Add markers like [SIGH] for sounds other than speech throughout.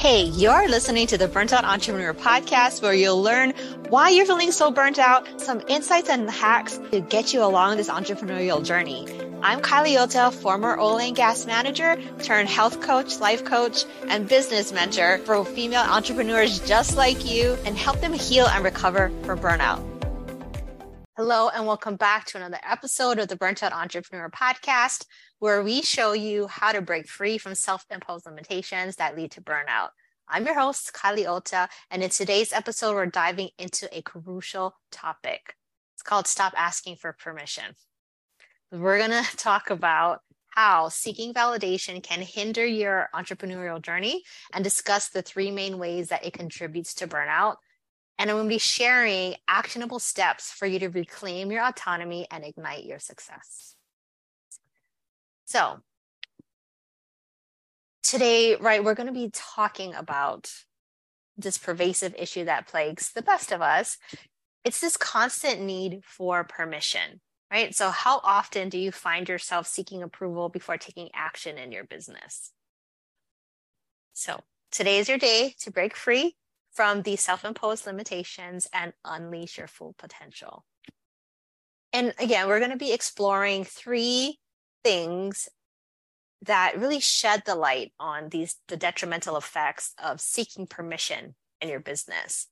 Hey, you're listening to the Burnt Out Entrepreneur podcast where you'll learn why you're feeling so burnt out, some insights and hacks to get you along this entrepreneurial journey. I'm Kylie Ota, former oil and gas manager turned health coach, life coach, and business mentor for female entrepreneurs just like you and help them heal and recover from burnout. Hello, and welcome back to another episode of the Burnt Out Entrepreneur podcast, where we show you how to break free from self imposed limitations that lead to burnout. I'm your host, Kylie Ota, and in today's episode, we're diving into a crucial topic. It's called Stop Asking for Permission. We're going [LAUGHS] to talk about how seeking validation can hinder your entrepreneurial journey and discuss the three main ways that it contributes to burnout and I'm going to be sharing actionable steps for you to reclaim your autonomy and ignite your success. So, today, right, we're going to be talking about this pervasive issue that plagues the best of us. It's this constant need for permission, right? So, how often do you find yourself seeking approval before taking action in your business? So, today is your day to break free from these self imposed limitations and unleash your full potential. And again, we're going to be exploring three things that really shed the light on these the detrimental effects of seeking permission in your business.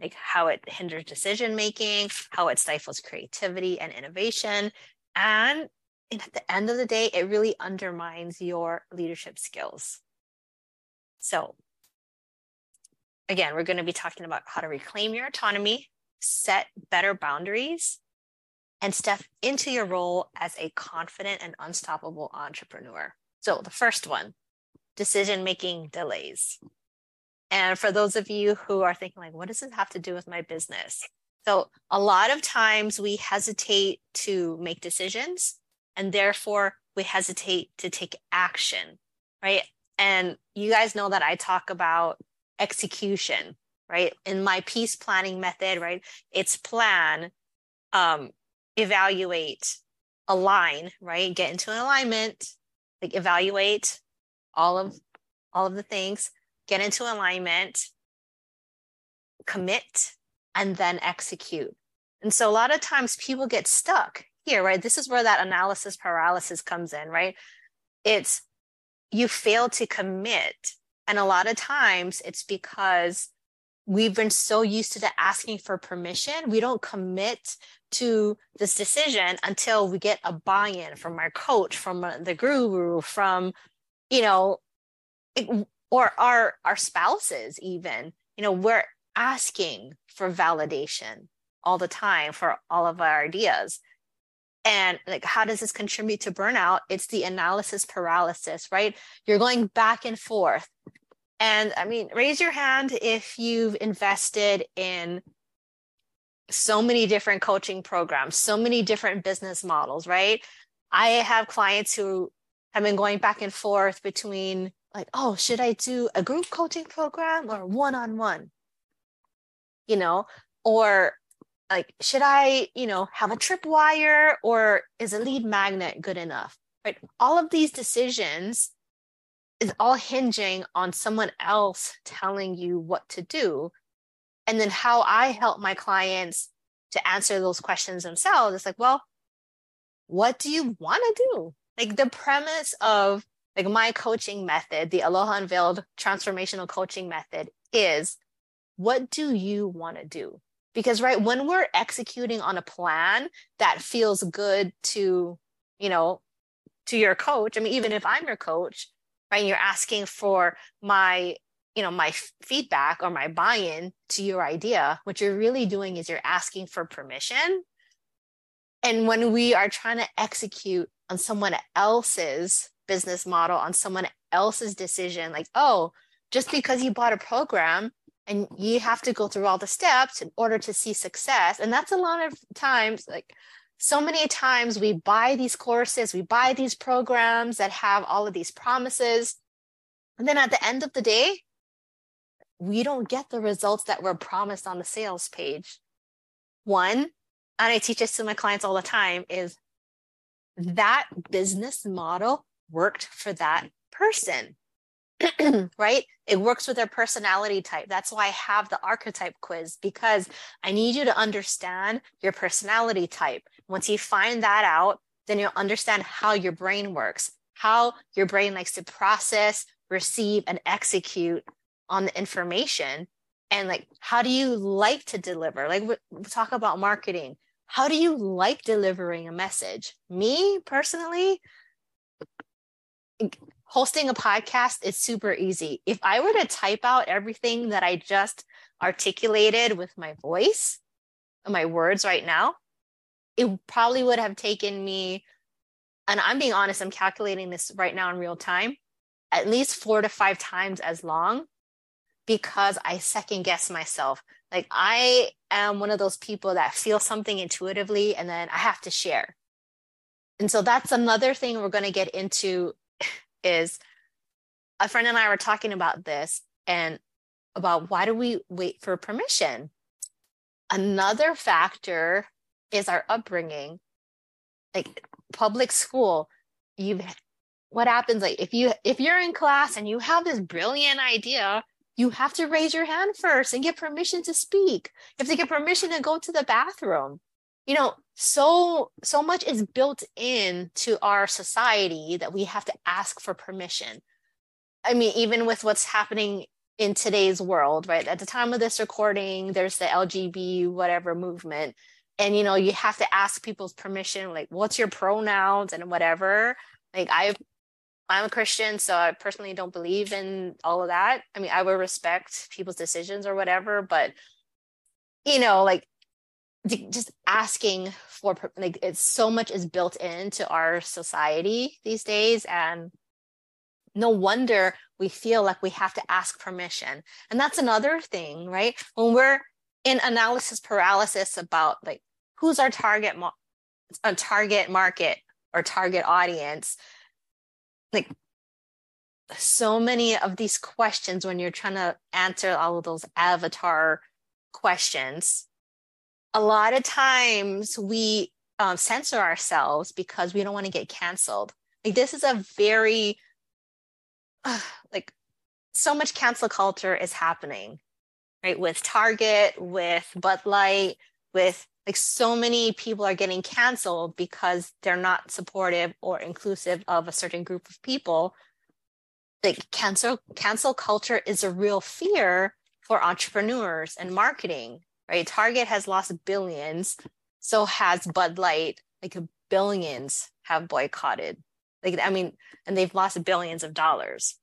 Like how it hinders decision making how it stifles creativity and innovation. And at the end of the day it really undermines your leadership skills. So again, we're going to be talking about how to reclaim your autonomy, set better boundaries, and step into your role as a confident and unstoppable entrepreneur. So, the first one decision making delays. And for those of you who are thinking, like, what does this have to do with my business? So, a lot of times we hesitate to make decisions and therefore we hesitate to take action, right? And you guys know that I talk about execution, right? In my peace planning method, right? It's plan, um, evaluate, align, right? Get into an alignment, like evaluate all of all of the things, get into alignment, commit, and then execute. And so a lot of times people get stuck here, right? This is where that analysis paralysis comes in, right? It's you fail to commit and a lot of times it's because we've been so used to the asking for permission, we don't commit to this decision until we get a buy-in from our coach, from uh, the guru, from you know, or our our spouses even. You know, we're asking for validation all the time for all of our ideas. And like, how does this contribute to burnout? It's the analysis paralysis, right? You're going back and forth. And I mean, raise your hand if you've invested in so many different coaching programs, so many different business models, right? I have clients who have been going back and forth between like, oh, should I do a group coaching program or one on one? You know, or like, should I, you know, have a tripwire or is a lead magnet good enough? Right. All of these decisions is all hinging on someone else telling you what to do. And then how I help my clients to answer those questions themselves. It's like, well, what do you want to do? Like the premise of like my coaching method, the Aloha Unveiled transformational coaching method is what do you want to do? Because right when we're executing on a plan that feels good to, you know, to your coach, I mean, even if I'm your coach, right? You're asking for my, you know, my feedback or my buy-in to your idea. What you're really doing is you're asking for permission. And when we are trying to execute on someone else's business model, on someone else's decision, like, oh, just because you bought a program and you have to go through all the steps in order to see success. And that's a lot of times like so many times we buy these courses, we buy these programs that have all of these promises. And then at the end of the day, we don't get the results that were promised on the sales page. One, and I teach this to my clients all the time, is that business model worked for that person. [CLEARS THROAT] right? It works with their personality type. That's why I have the archetype quiz because I need you to understand your personality type. Once you find that out, then you'll understand how your brain works, how your brain likes to process, receive, and execute on the information. And like, how do you like to deliver? Like, we talk about marketing. How do you like delivering a message? Me personally, hosting a podcast is super easy. If I were to type out everything that I just articulated with my voice, my words right now, it probably would have taken me, and I'm being honest, I'm calculating this right now in real time, at least four to five times as long because I second guess myself. Like I am one of those people that feel something intuitively and then I have to share. And so that's another thing we're going to get into is a friend and I were talking about this and about why do we wait for permission? Another factor is our upbringing. Like public school, you what happens like if you if you're in class and you have this brilliant idea, you have to raise your hand first and get permission to speak. You have to get permission to go to the bathroom. You know, so so much is built in to our society that we have to ask for permission. I mean, even with what's happening in today's world, right? At the time of this recording, there's the LGB whatever movement and you know you have to ask people's permission like what's your pronouns and whatever like i i'm a christian so i personally don't believe in all of that i mean i would respect people's decisions or whatever but you know like just asking for like it's so much is built into our society these days and no wonder we feel like we have to ask permission. And that's another thing right? When we're in analysis paralysis about like who's our target mo- a target market or target audience like so many of these questions when you're trying to answer all of those avatar questions a lot of times we um, censor ourselves because we don't want to get canceled like this is a very uh, [SIGHS] like so much cancel culture is happening right? With Target, with Bud Light, with like so many people are getting canceled because they're not supportive or inclusive of a certain group of people. Like cancel cancel culture is a real fear for entrepreneurs and marketing, right? Target has lost billions, so has Bud Light. Like billions have boycotted. Like I mean, and they've lost billions of dollars.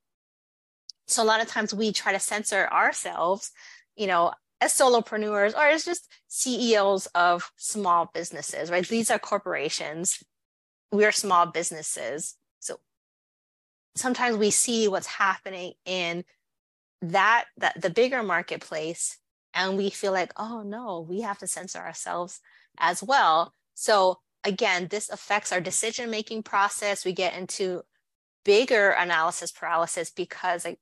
So a lot of times we try to censor ourselves you know, as solopreneurs or as just CEOs of small businesses, right? These are corporations. We're small businesses. So sometimes we see what's happening in that, that the bigger marketplace and we feel like, oh no, we have to censor ourselves as well. So again, this affects our decision making process. We get into bigger analysis paralysis because like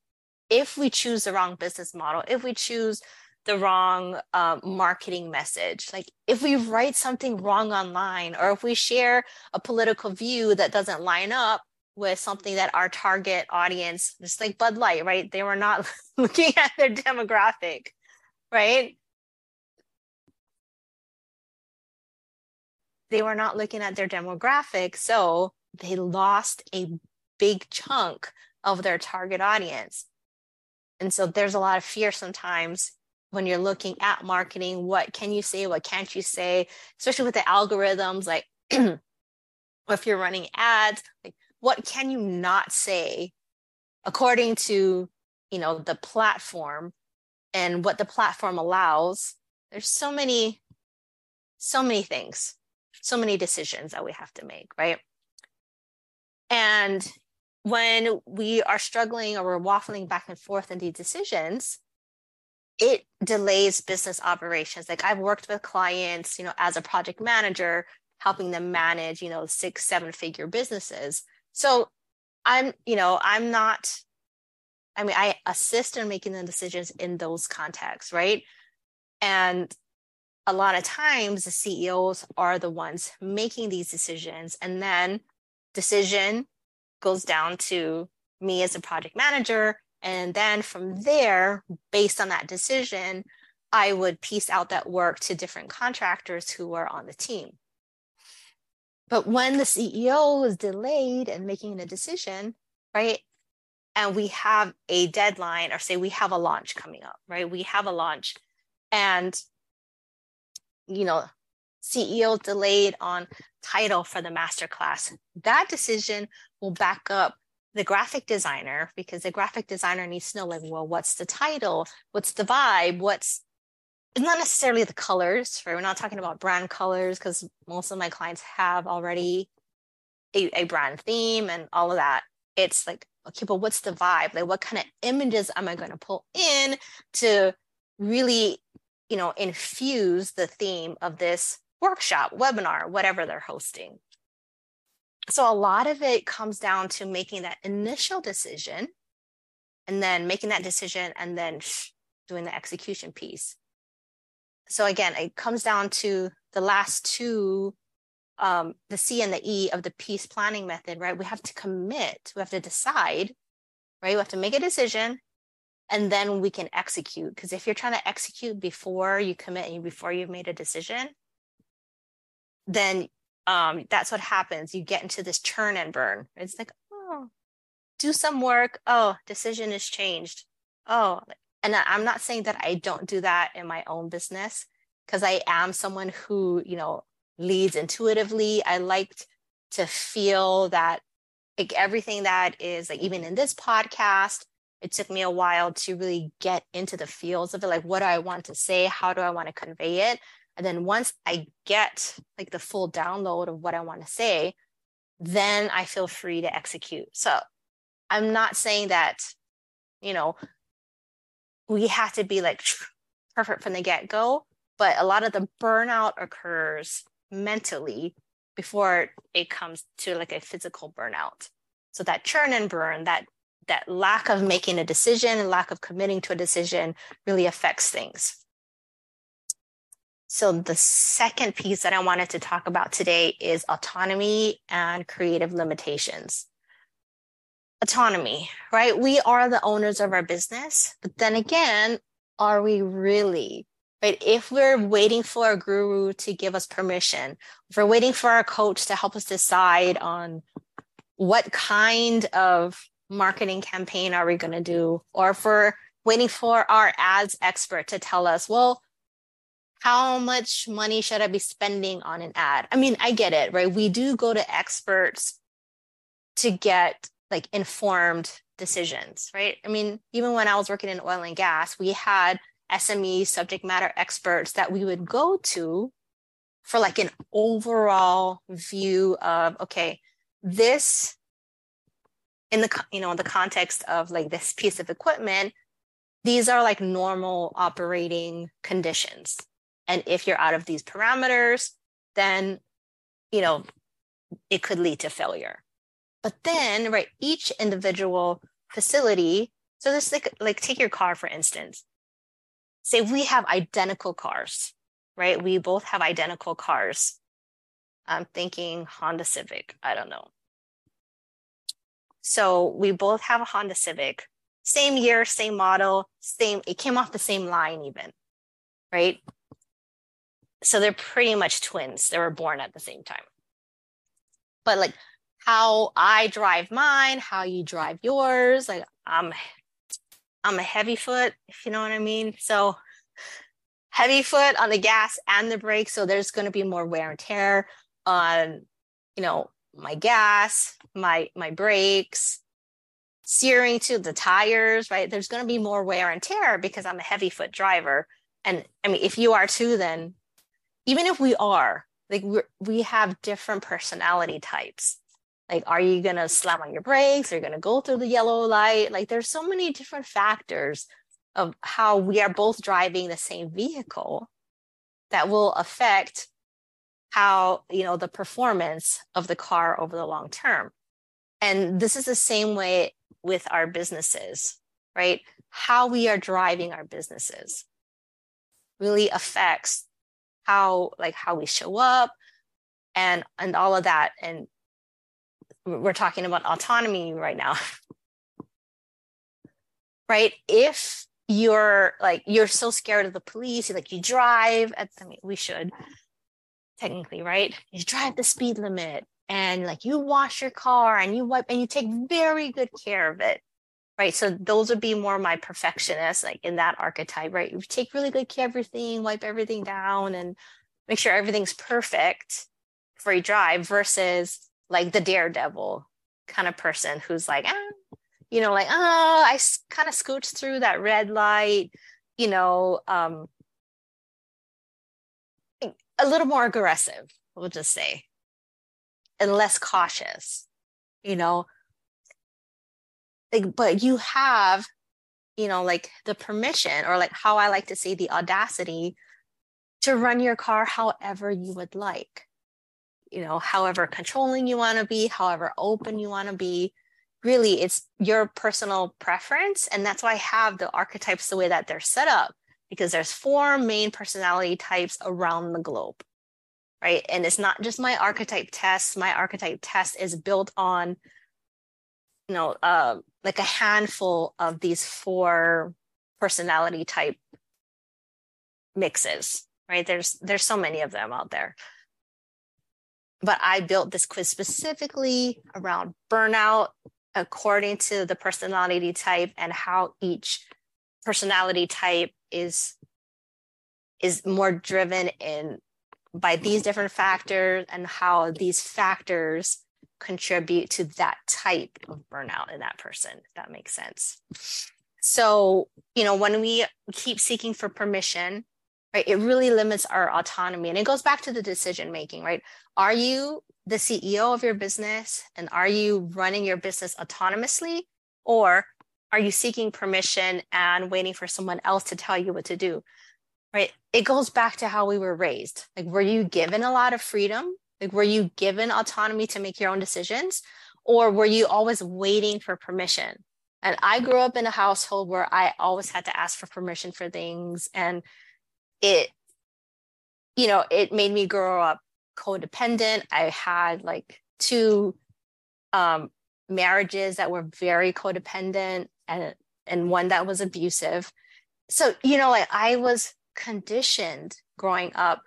if we choose the wrong business model, if we choose the wrong um, marketing message, like if we write something wrong online, or if we share a political view that doesn't line up with something that our target audience, just like Bud Light, right? They were not [LAUGHS] looking at their demographic, right? They were not looking at their demographic. So they lost a big chunk of their target audience. And so there's a lot of fear sometimes when you're looking at marketing. What can you say? What can't you say? Especially with the algorithms, like [CLEARS THROAT] if you're running ads, like what can you not say according to you know the platform and what the platform allows there's so many so many things so many decisions that we have to make right and when we are struggling or we're waffling back and forth in these decisions, it delays business operations. Like I've worked with clients, you know, as a project manager, helping them manage, you know, six, seven figure businesses. So I'm, you know, I'm not, I mean, I assist in making the decisions in those contexts, right? And a lot of times the CEOs are the ones making these decisions. And then decision goes down to me as a project manager And then from there, based on that decision, I would piece out that work to different contractors who are on the team. But when the CEO was delayed in making a decision, right? And we have a deadline, or say we have a launch coming up, right? We have a launch, and you know, CEO delayed on title for the masterclass. That decision will back up the graphic designer because the graphic designer needs to know like well what's the title what's the vibe what's not necessarily the colors right we're not talking about brand colors because most of my clients have already a, a brand theme and all of that it's like okay but what's the vibe? Like what kind of images am i going to pull in to really you know infuse the theme of this workshop webinar whatever they're hosting? So a lot of it comes down to making that initial decision and then making that decision and then doing the execution piece. So again it comes down to the last two um, the c and the e of the peace planning method right we have to commit we have to decide right we have to make a decision and then we can execute because if you're trying to execute before you commit and before you've made a decision then um, that's what happens. You get into this churn and burn. It's like, oh, do some work. Oh, decision is changed. Oh, and I'm not saying that I don't do that in my own business because I am someone who, you know, leads intuitively. I liked to feel that like everything that is like even in this podcast, it took me a while to really get into the feels of it. Like, what do I want to say? How do I want to convey it? And then once I get like the full download of what I want to say, then I feel free to execute. So I'm not saying that, you know, we have to be like [SNIFFS] perfect from the get go, but a lot of the burnout occurs mentally before it comes to like a physical burnout. So that churn and burn, that that lack of making a decision lack of committing to a decision really affects things. So, the second piece that I wanted to talk about today is autonomy and creative limitations. Autonomy, right? We are the owners of our business, but then again, are we really? Right? If we're waiting for a guru to give us permission, if we're waiting for our coach to help us decide on what kind of marketing campaign are we going to do, or if we're waiting for our ads expert to tell us, well, how much money should I be spending on an ad? I mean, I get it, right? We do go to experts to get like informed decisions, right? I mean, even when I was working in oil and gas, we had SME subject matter experts that we would go to for like an overall view of okay, this in the you know in the context of like this piece of equipment, these are like normal operating conditions and if you're out of these parameters, then, you know, it could lead to failure. But then, right, each individual facility, so this like, like take your car, for instance. Say we have identical cars, right? We both have identical cars. I'm thinking Honda Civic. I don't know. So we both have a Honda Civic, same year, same model, same, it came off the same line, even, right? so they're pretty much twins. They were born at the same time. But like how I drive mine, how you drive yours, like I'm I'm a heavy foot, if you know what I mean. So heavy foot on the gas and the brake. So there's going to be more wear and tear on, you know, my gas, my my brakes, steering to the tires, right? There's going to be more wear and tear because I'm a heavy foot driver. And I mean, if you are too, then even if we are like we we have different personality types like are you going to slam on your brakes? Are you going to go through the yellow light? Like there's so many different factors of how we are both driving the same vehicle that will affect how you know the performance of the car over the long term. And this is the same way with our businesses right? How we are driving our businesses really affects how like how we show up and and all of that. And we're talking about autonomy right now right? If you're like you're so scared of the police, like you drive at I mean we should technically, right? You drive the speed limit and like you wash your car and you wipe and you take very good care of it. Right. So those would be more my perfectionists, like in that archetype, right? You take really good care of everything, wipe everything down and make sure everything's perfect before you drive versus like the daredevil kind of person who's like, ah, you know, like, oh, I kind of scooched through that red light, you know, um, a little more aggressive, we'll just say, and less cautious, you know. Like, but you have, you know, like the permission, or like how I like to say the audacity to run your car however you would like you know however controlling you want to be however open you want to be really it's your personal preference and that's why i have the archetypes the way that they're set up because there's four main personality types around the globe right? And it's not just my archetype test my archetype test is built on you know uh, like a handful of these four personality type mixes right? There's there's so many of them out there but i built this quiz specifically around burnout according to the personality type and how each personality type is is more driven in by these different factors and how these factors contribute to that type of burnout in that person if that makes sense. So you know when we keep seeking for permission right? It really limits our autonomy and it goes back to the decision making right? Are you the ceo of your business and are you running your business autonomously or are you seeking permission and waiting for someone else to tell you what to do right? It goes back to how we were raised. Like were you given a lot of freedom? Like were you given autonomy to make your own decisions or were you always waiting for permission? And i grew up in a household where i always had to ask for permission for things and it you know it made me grow up codependent. I had like two um marriages that were very codependent and and one that was abusive. So you know like i was conditioned growing up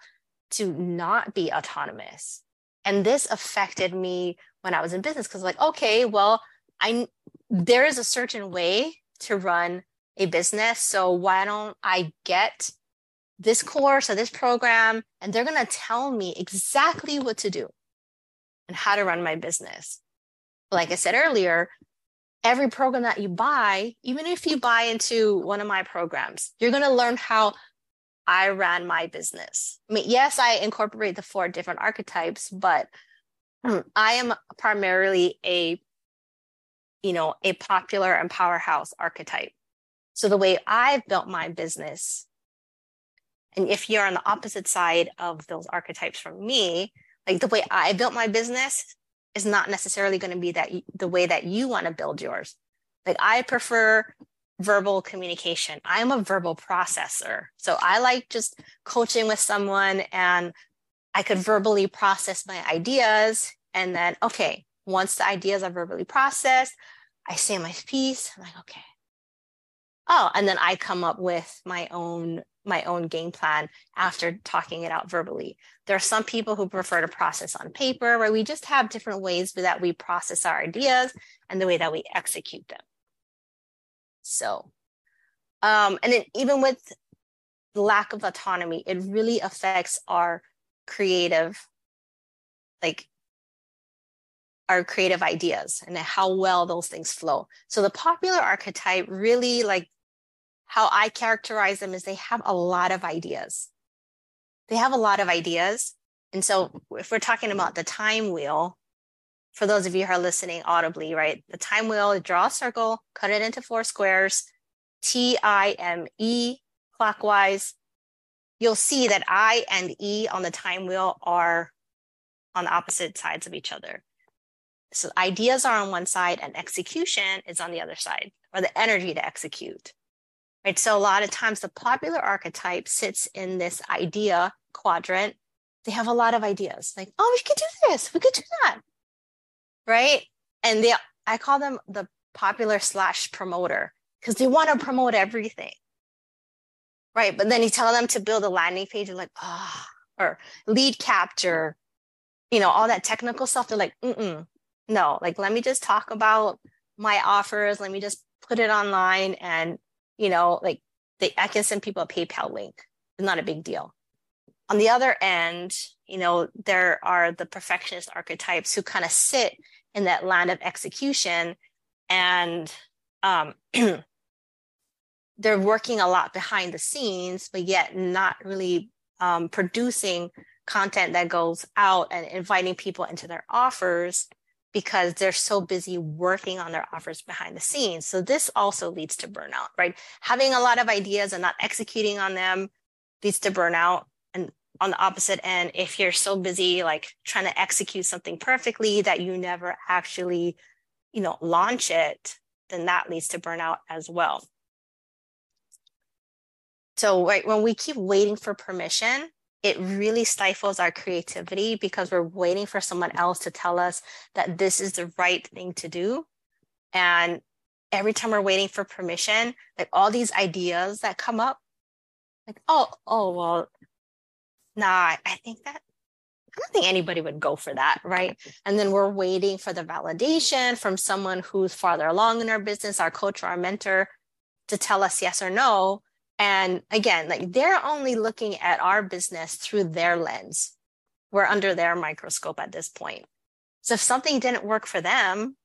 to not be autonomous. And this affected me when i was in business because like okay well i there is a certain way to run a business. So why don't i get this course or this program, and they're going to tell me exactly what to do and how to run my business. Like I said earlier, every program that you buy, even if you buy into one of my programs, you're going to learn how I ran my business. I mean, yes, I incorporate the four different archetypes, but hmm. I am primarily a you know, a popular and powerhouse archetype. So the way I've built my business and if you're on the opposite side of those archetypes from me, like the way I built my business is not necessarily going to be that the way that you want to build yours. Like I prefer verbal communication. I'm a verbal processor. So I like just coaching with someone and I could verbally process my ideas. And then, okay, once the ideas are verbally processed, I say my piece. I'm like, okay. Oh, and then I come up with my own my own game plan after talking it out verbally. There are some people who prefer to process on paper, where we just have different ways that we process our ideas and the way that we execute them. So, um, and then even with lack of autonomy, it really affects our creative, like our creative ideas and how well those things flow. So the popular archetype really like how I characterize them is they have a lot of ideas. They have a lot of ideas. And so if we're talking about the time wheel, for those of you who are listening audibly, right? The time wheel, draw a circle, cut it into four squares, T I M E clockwise. You'll see that I and E on the time wheel are on the opposite sides of each other. So ideas are on one side and execution is on the other side, or the energy to execute right? So a lot of times the popular archetype sits in this idea quadrant. They have a lot of ideas like, oh, we could do this, we could do that, right? And they, I call them the popular slash promoter. because they want to promote everything. Right. But then you tell them to build a landing page, and like, ah, oh, or lead capture, you know, all that technical stuff. They're like, mm no, like, let me just talk about my offers. Let me just put it online and, you know, like they, I can send people a PayPal link. It's not a big deal. On the other end, you know, there are the perfectionist archetypes who kind of sit in that land of execution and um, [CLEARS THROAT] they're working a lot behind the scenes, but yet not really um, producing content that goes out and inviting people into their offers because they're so busy working on their offers behind the scenes. So this also leads to burnout, right? Having a lot of ideas and not executing on them leads to burnout. And on the opposite end, if you're so busy like trying to execute something perfectly that you never actually, you know, launch it, then that leads to burnout as well. So right when we keep waiting for permission, it really stifles our creativity because we're waiting for someone else to tell us that this is the right thing to do. And every time we're waiting for permission, like all these ideas that come up, like, oh, oh, well, nah, I think that I don't think anybody would go for that, right? And then we're waiting for the validation from someone who's farther along in our business, our coach or our mentor, to tell us yes or no. And again, like they're only looking at our business through their lens. We're under their microscope at this point. So if something didn't work for them,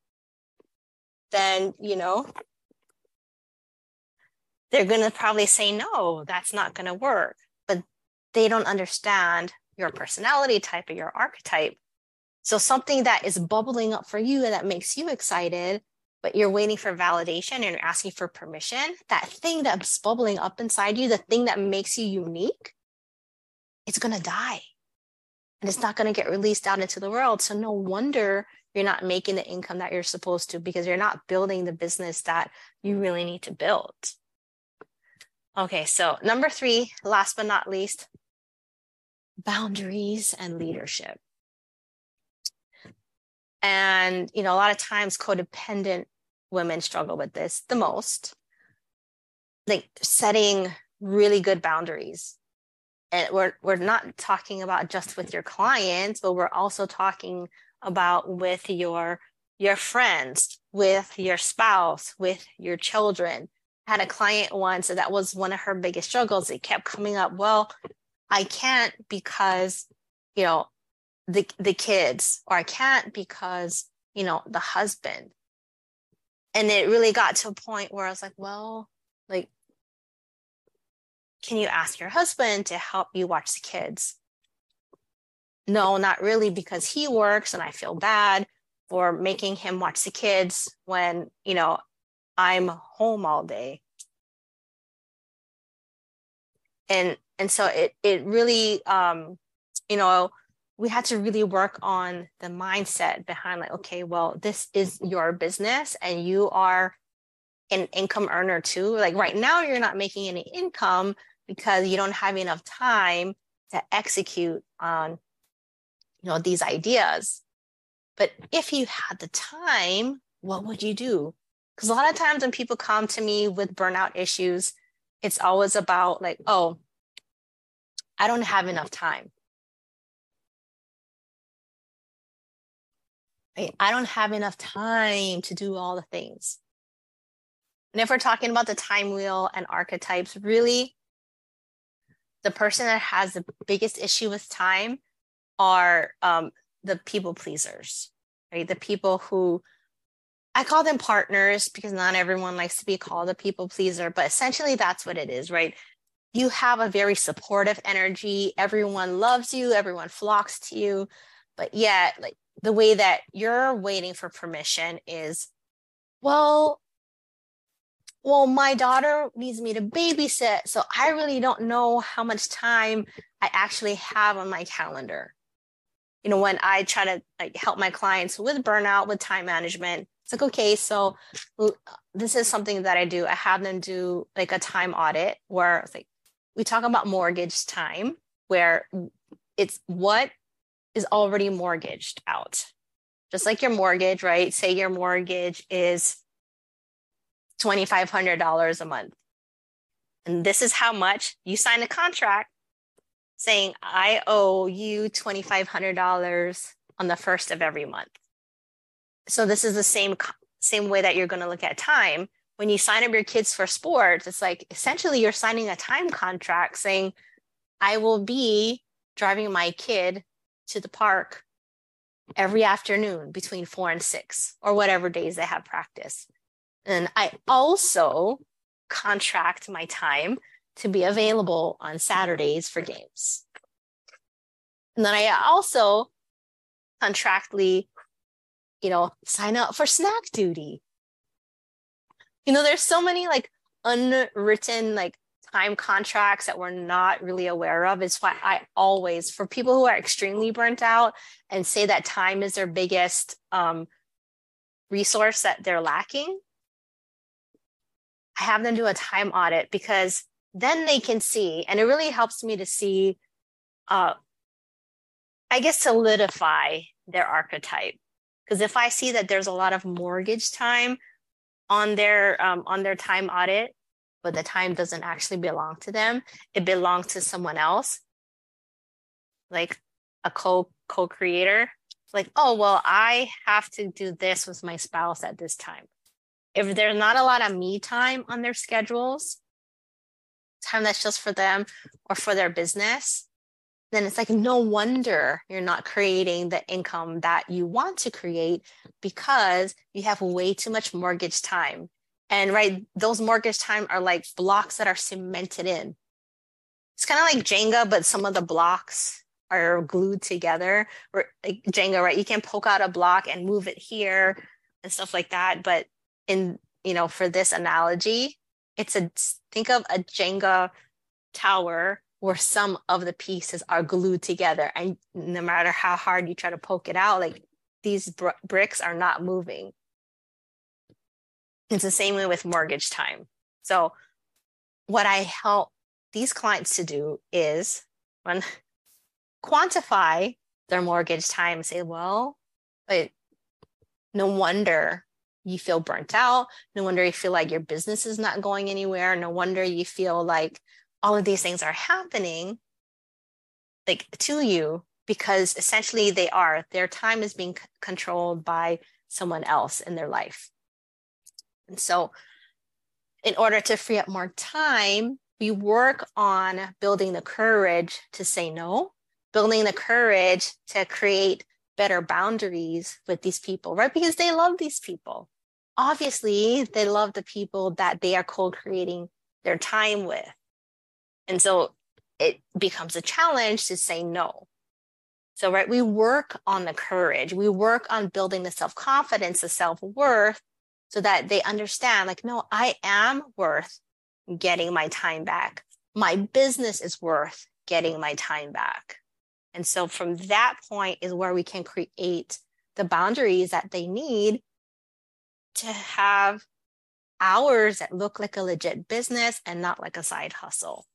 then, you know, they're going to probably say, no, that's not going to work. But they don't understand your personality type or your archetype. So something that is bubbling up for you and that makes you excited but you're waiting for validation and you're asking for permission, that thing that's bubbling up inside you, the thing that makes you unique, it's going to die. And it's not going to get released out into the world. So, no wonder you're not making the income that you're supposed to because you're not building the business that you really need to build. Okay, so number three, last but not least, boundaries and leadership. And, you know, a lot of times codependent women struggle with this the most. Like setting really good boundaries. And we're we're not talking about just with your clients, but we're also talking about with your your friends, with your spouse, with your children. I had a client once that was one of her biggest struggles. It kept coming up, well, I can't because, you know, the the kids or i can't because you know the husband. And it really got to a point where i was like well like can you ask your husband to help you watch the kids? No not really because he works and i feel bad for making him watch the kids when you know i'm home all day. And and so it it really um you know we had to really work on the mindset behind like okay well this is your business and you are an income earner too. Like right now you're not making any income because you don't have enough time to execute on you know these ideas. But if you had the time what would you do? Because a lot of times when people come to me with burnout issues it's always about like oh i don't have enough time I don't have enough time to do all the things. And if we're talking about the time wheel and archetypes, really, the person that has the biggest issue with time are um, the people pleasers, right? The people who I call them partners because not everyone likes to be called a people pleaser, but essentially that's what it is, right? You have a very supportive energy. Everyone loves you, everyone flocks to you, but yet, like, the way that you're waiting for permission is well well my daughter needs me to babysit so i really don't know how much time i actually have on my calendar. You know when i try to like help my clients with burnout with time management it's like okay so this is something that i do. I have them do like a time audit where it's like we talk about mortgage time where it's what is already mortgaged out. Just like your mortgage, right? Say your mortgage is $2,500 a month. And this is how much you sign a contract saying, I owe you $2,500 on the first of every month. So this is the same, same way that you're going to look at time. When you sign up your kids for sports, it's like essentially you're signing a time contract saying, I will be driving my kid to the park every afternoon between four and six or whatever days they have practice. And I also contract my time to be available on Saturdays for games. And then I also contractually, you know, sign up for snack duty. You know, there's so many like unwritten like time contracts that we're not really aware of is why I always, for people who are extremely burnt out and say that time is their biggest um, resource that they're lacking, I have them do a time audit because then they can see, and it really helps me to see, uh, I guess, solidify their archetype. Because if I see that there's a lot of mortgage time on their um, on their time audit, but the time doesn't actually belong to them. It belongs to someone else, like a co co creator. Like, oh well, I have to do this with my spouse at this time. If there's not a lot of me time on their schedules, time that's just for them or for their business, then it's like no wonder you're not creating the income that you want to create because you have way too much mortgage time and right, those mortgage time are like blocks that are cemented in. It's kind of like Jenga, but some of the blocks are glued together. Or like Jenga, right? You can poke out a block and move it here and stuff like that. But in you know, for this analogy, it's a think of a Jenga tower where some of the pieces are glued together, and no matter how hard you try to poke it out, like these br- bricks are not moving. It's the same way with mortgage time. So, what I help these clients to do is when [LAUGHS] quantify their mortgage time, and say, well, but no wonder you feel burnt out. No wonder you feel like your business is not going anywhere. No wonder you feel like all of these things are happening like to you because essentially they are their time is being c- controlled by someone else in their life and so, in order to free up more time, we work on building the courage to say no, building the courage to create better boundaries with these people, right? Because they love these people. Obviously, they love the people that they are co creating their time with. And so it becomes a challenge to say no. So, right, we work on the courage, we work on building the self confidence, the self worth so that they understand like no i am worth getting my time back. My business is worth getting my time back. And so from that point is where we can create the boundaries that they need to have hours that look like a legit business and not like a side hustle.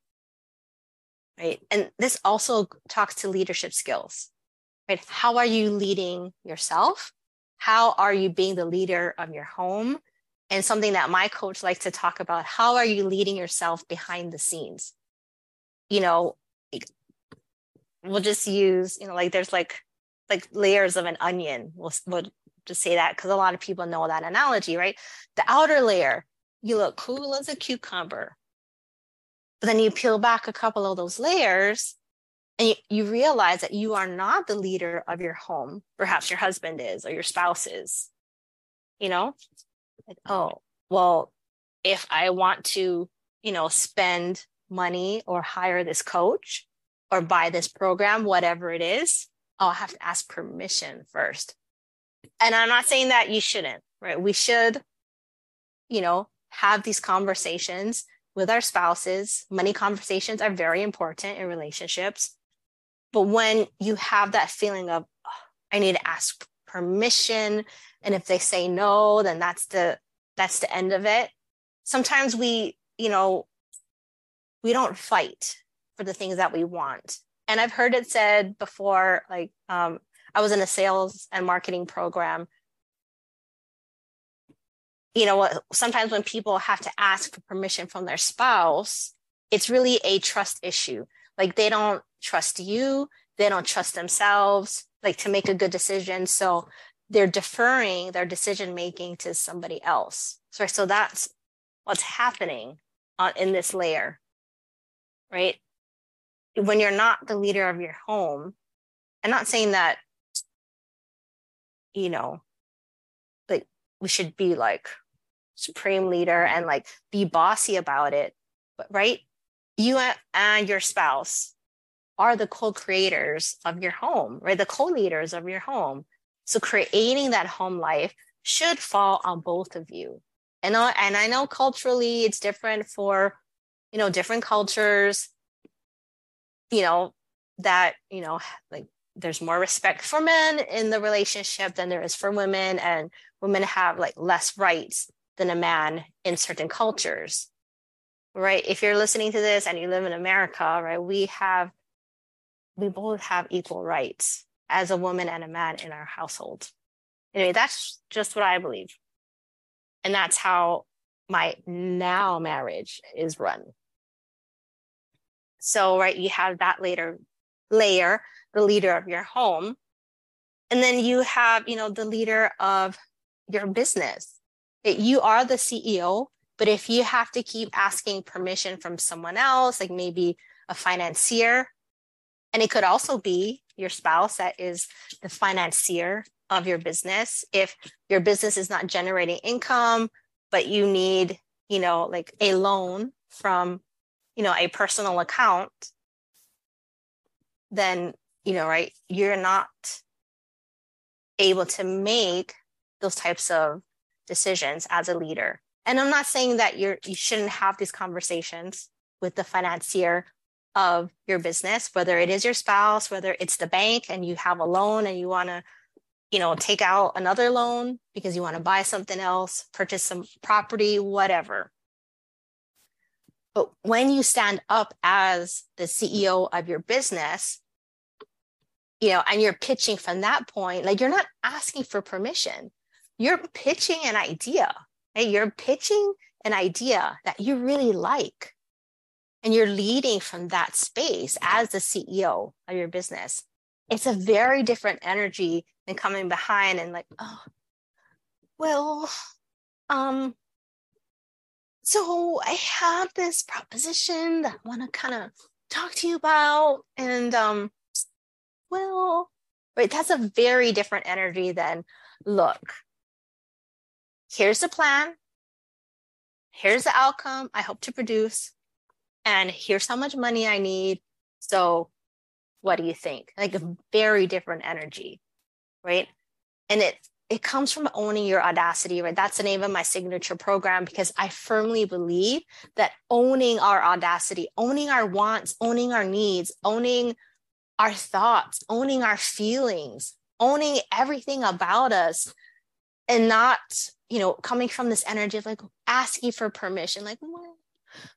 Right? And this also talks to leadership skills. Right? How are you leading yourself how are you being the leader of your home? And something that my coach likes to talk about how are you leading yourself behind the scenes? You know we'll just use you know like there's like like layers of an onion. We'll, we'll just say that because a lot of people know that analogy right? The outer layer you look cool as a cucumber. But then you peel back a couple of those layers and you, you realize that you are not the leader of your home perhaps your husband is or your spouse is. You know? Like oh well if i want to you know spend money or hire this coach or buy this program whatever it is i'll have to ask permission first. And i'm not saying that you shouldn't right? We should you know have these conversations with our spouses. Money conversations are very important in relationships but when you have that feeling of, oh, I need to ask permission, and if they say no, then that's the that's the end of it. Sometimes we, you know, we don't fight for the things that we want. And I've heard it said before, like um, I was in a sales and marketing program. you know sometimes when people have to ask for permission from their spouse it's really a trust issue like they don't trust you. They don't trust themselves like to make a good decision. So they're deferring their decision making to somebody else. So, so that's what's happening on, in this layer right? When you're not the leader of your home i'm not saying that you know like we should be like supreme leader and like be bossy about it but right you and your spouse are the co-creators of your home right? The co-leaders of your home. So creating that home life should fall on both of you. And I, and I know culturally it's different for you know different cultures you know that you know like there's more respect for men in the relationship than there is for women and women have like less rights than a man in certain cultures right? If you're listening to this and you live in america right we have we both have equal rights as a woman and a man in our household. Anyway that's just what i believe. And that's how my now marriage is run. So right you have that later layer the leader of your home. And then you have you know the leader of your business. You are the ceo but if you have to keep asking permission from someone else like maybe a financier and it could also be your spouse that is the financier of your business if your business is not generating income but you need you know like a loan from you know a personal account then you know, right, you're not able to make those types of decisions as a leader. And I'm not saying that you're you shouldn't have these conversations with the financier of your business, whether it is your spouse, whether it's the bank and you have a loan and you want to, you know, take out another loan because you want to buy something else, purchase some property, whatever. But when you stand up as the CEO of your business, you know, and you're pitching from that point, like you're not asking for permission. You're pitching an idea, right? You're pitching an idea that you really like. And you're leading from that space as the CEO of your business. It's a very different energy than coming behind and like, oh, well, um, so I have this proposition that I want to kind of talk to you about. And um, well, right? That's a very different energy than look, here's the plan, here's the outcome I hope to produce, and here's how much money I need. So, what do you think? Like a very different energy, right? And it it comes from owning your audacity, right? That's the name of my signature program because I firmly believe that owning our audacity, owning our wants, owning our needs, owning our thoughts, owning our feelings, owning everything about us, and not, you know, coming from this energy of like asking for permission, like,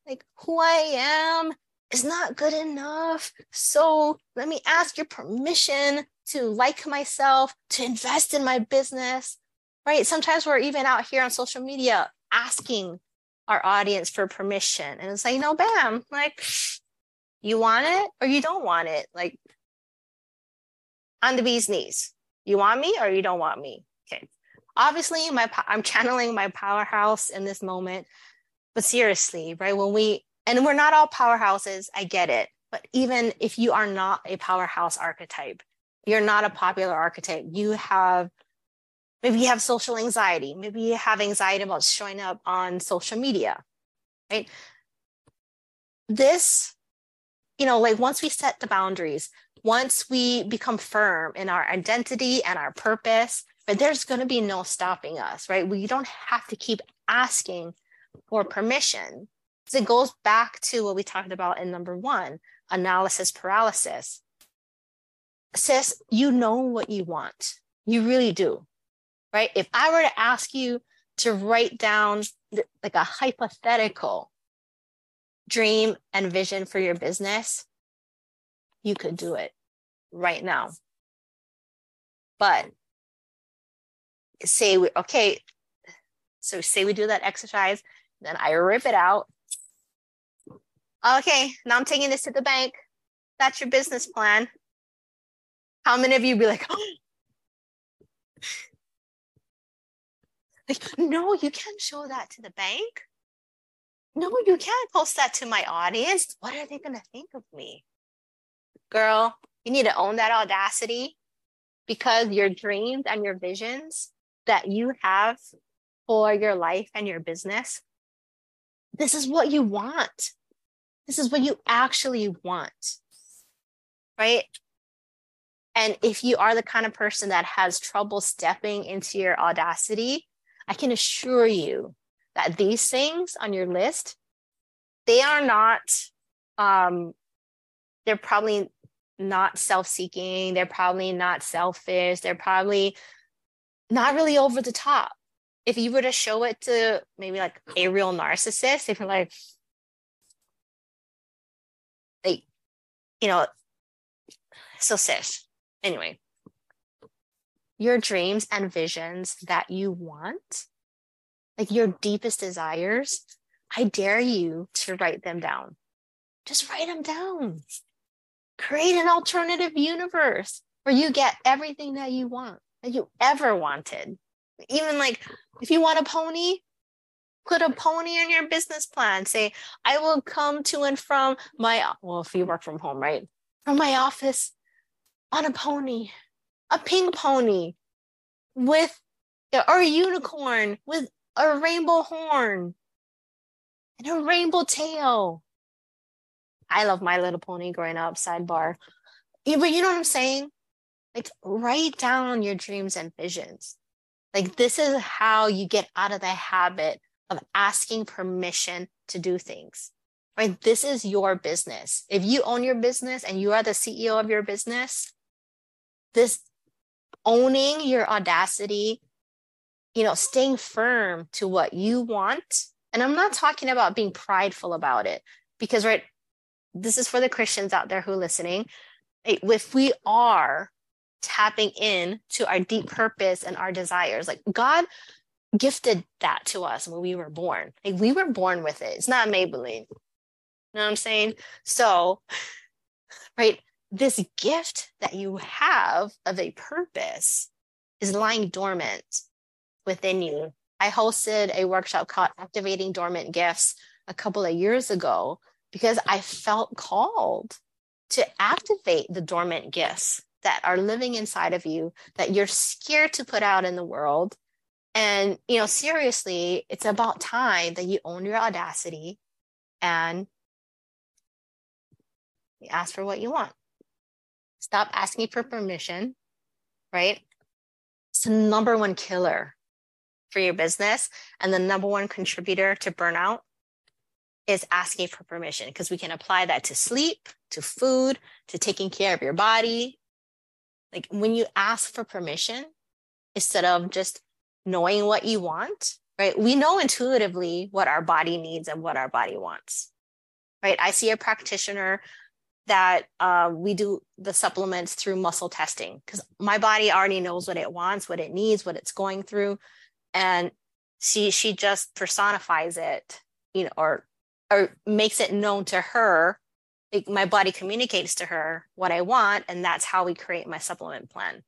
like who I am is not good enough. So let me ask your permission to like myself, to invest in my business, right? Sometimes we're even out here on social media asking our audience for permission. And it's like, no, bam, like, you want it or you don't want it. Like, on the bee's knees. You want me or you don't want me? Obviously, my I'm channeling my powerhouse in this moment, but seriously, right? When we and we're not all powerhouses, I get it. But even if you are not a powerhouse archetype, you're not a popular archetype. You have maybe you have social anxiety, maybe you have anxiety about showing up on social media, right? This, you know, like once we set the boundaries, once we become firm in our identity and our purpose, but there's going to be no stopping us, right? We don't have to keep asking for permission. So it goes back to what we talked about in number one analysis paralysis. Sis, you know what you want. You really do, right? If I were to ask you to write down like a hypothetical dream and vision for your business, you could do it right now. But say, we, okay, So say we do that exercise, then I rip it out. Okay, now I'm taking this to the bank. That's your business plan. How many of you be like, oh. [GASPS] like, no, you can't show that to the bank. No, you can't post that to my audience. What are they going to think of me? Girl, you need to own that audacity because your dreams and your visions that you have for your life and your business, this is what you want. This is what you actually want. Right. And if you are the kind of person that has trouble stepping into your audacity, I can assure you that these things on your list, they are not, um, they're probably not self-seeking. They're probably not selfish. They're probably not really over the top. If you were to show it to maybe like a real narcissist, if you're like, like, you know, so sis, anyway, your dreams and visions that you want, like your deepest desires, I dare you to write them down. Just write them down. Create an alternative universe where you get everything that you want, you ever wanted. Even like if you want a pony, put a pony in your business plan. Say, I will come to and from my, well, if you work from home, right? From my office on a pony, a pink pony with, or a unicorn with a rainbow horn and a rainbow tail. I love My Little Pony growing up, sidebar. But you know what I'm saying? Like, write down your dreams and visions. Like, this is how you get out of the habit of asking permission to do things, right? This is your business. If you own your business and you are the CEO of your business, this owning your audacity, you know, staying firm to what you want. And I'm not talking about being prideful about it because, right, this is for the Christians out there who are listening. If we are tapping in to our deep purpose and our desires, like God gifted that to us when we were born. Like we were born with it. It's not Maybelline. You know what I'm saying? So, right, this gift that you have of a purpose is lying dormant within you. I hosted a workshop called Activating Dormant Gifts a couple of years ago because I felt called to activate the dormant gifts that are living inside of you that you're scared to put out in the world. And, you know, seriously, it's about time that you own your audacity and you ask for what you want. Stop asking for permission, right? It's the number one killer for your business and the number one contributor to burnout is asking for permission because we can apply that to sleep, to food, to taking care of your body. Like when you ask for permission instead of just knowing what you want, right? We know intuitively what our body needs and what our body wants, right? I see a practitioner that uh, we do the supplements through muscle testing because my body already knows what it wants, what it needs, what it's going through, and she she just personifies it, you know, or or makes it known to her it, my body communicates to her what i want and that's how we create my supplement plan.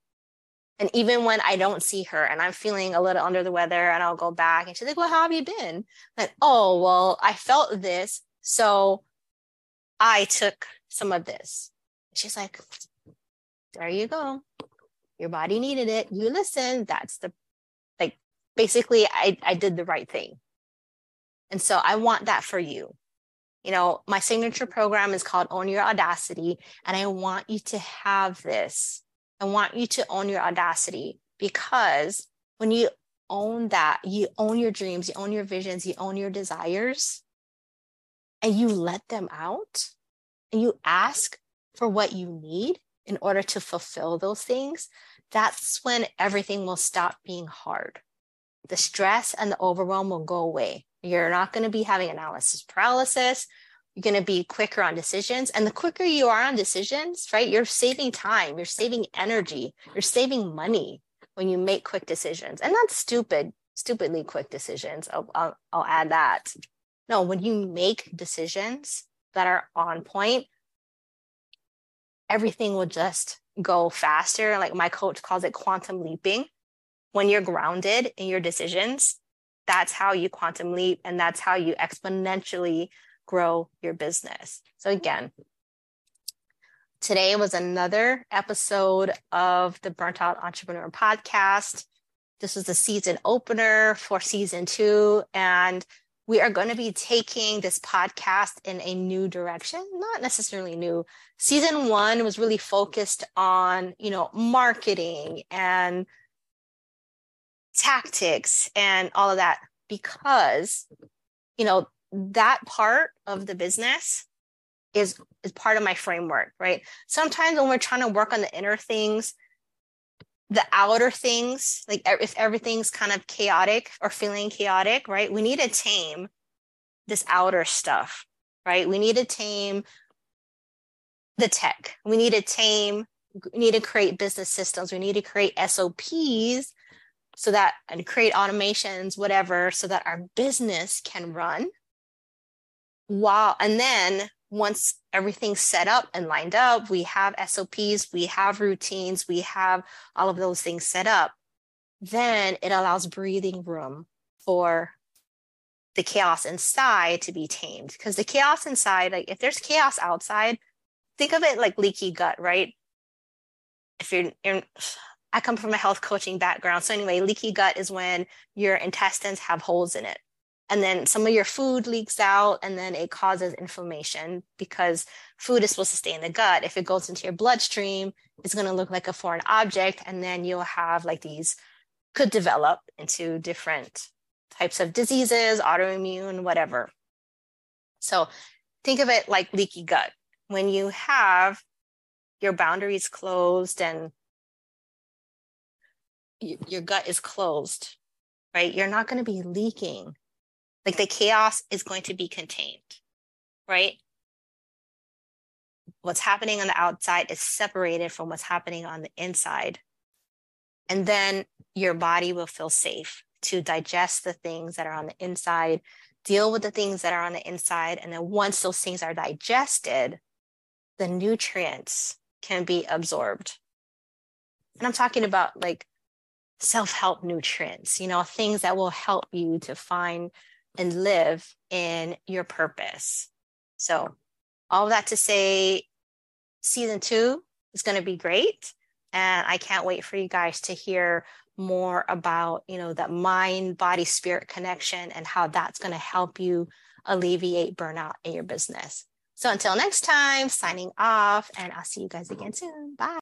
And even when i don't see her and i'm feeling a little under the weather and i'll go back and she's like well how have you been? Like oh well i felt this so i took some of this. She's like there you go. Your body needed it. You listen. That's the like basically i i did the right thing. And so I want that for you. You know, my signature program is called Own Your Audacity, and I want you to have this. I want you to own your audacity because when you own that, you own your dreams, you own your visions, you own your desires, and you let them out and you ask for what you need in order to fulfill those things, that's when everything will stop being hard. The stress and the overwhelm will go away you're not going to be having analysis paralysis. You're going to be quicker on decisions. And the quicker you are on decisions, right, you're saving time, you're saving energy, you're saving money when you make quick decisions. And that's stupid. stupidly quick decisions. I'll, I'll, I'll add that. No, when you make decisions that are on point, everything will just go faster. Like my coach calls it quantum leaping. When you're grounded in your decisions, that's how you quantum leap and that's how you exponentially grow your business. So, again, today was another episode of the Burnt Out Entrepreneur podcast. This was the season opener for season two. And we are going to be taking this podcast in a new direction, not necessarily new. Season one was really focused on, you know, marketing and tactics and all of that because, you know, that part of the business is is part of my framework, right? Sometimes when we're trying to work on the inner things, the outer things, like if everything's kind of chaotic or feeling chaotic, right? We need to tame this outer stuff, right? We need to tame the tech. We need to tame, we need to create business systems. We need to create SOPs so that and create automations, whatever, so that our business can run. While and then once everything's set up and lined up, we have SOPs, we have routines, we have all of those things set up, then it allows breathing room for the chaos inside to be tamed. Because the chaos inside, like if there's chaos outside, think of it like leaky gut, right? If you're, you're I come from a health coaching background. So, anyway, leaky gut is when your intestines have holes in it. And then some of your food leaks out and then it causes inflammation because food is supposed to stay in the gut. If it goes into your bloodstream it's going to look like a foreign object and then you'll have like these could develop into different types of diseases autoimmune whatever. So think of it like leaky gut. When you have your boundaries closed and your gut is closed right you're not going to be leaking like the chaos is going to be contained, right? What's happening on the outside is separated from what's happening on the inside. And then your body will feel safe to digest the things that are on the inside, deal with the things that are on the inside. And then once those things are digested, the nutrients can be absorbed. And I'm talking about like self help nutrients, you know, things that will help you to find and live in your purpose. So, all that to say, season two is going to be great. And I can't wait for you guys to hear more about, you know, that mind, body, spirit connection and how that's going to help you alleviate burnout in your business. So until next time, signing off, and I'll see you guys again soon. Bye.